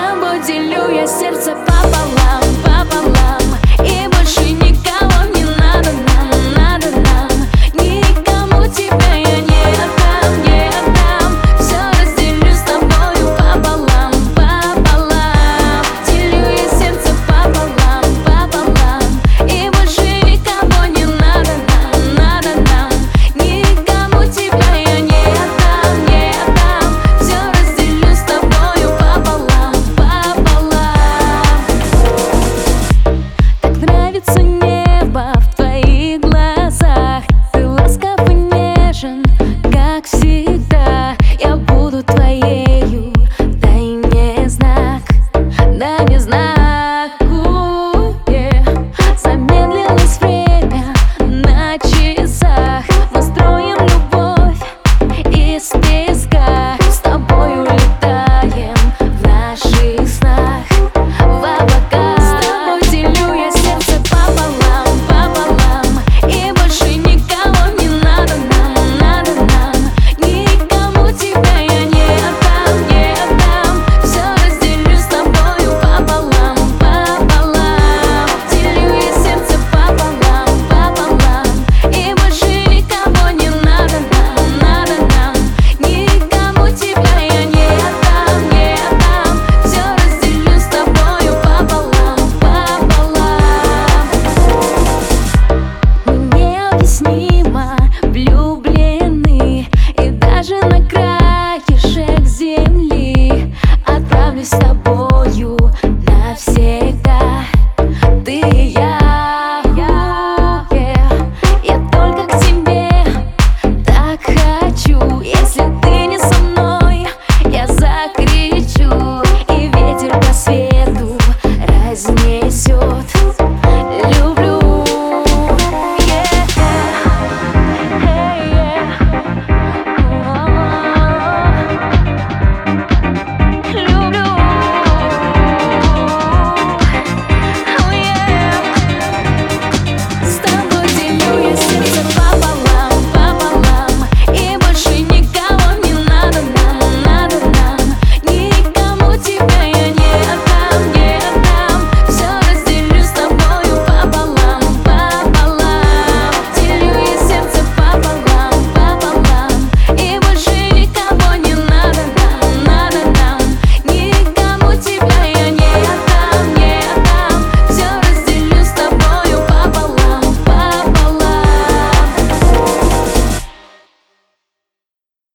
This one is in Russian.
тобой делю я сердце пополам, to stop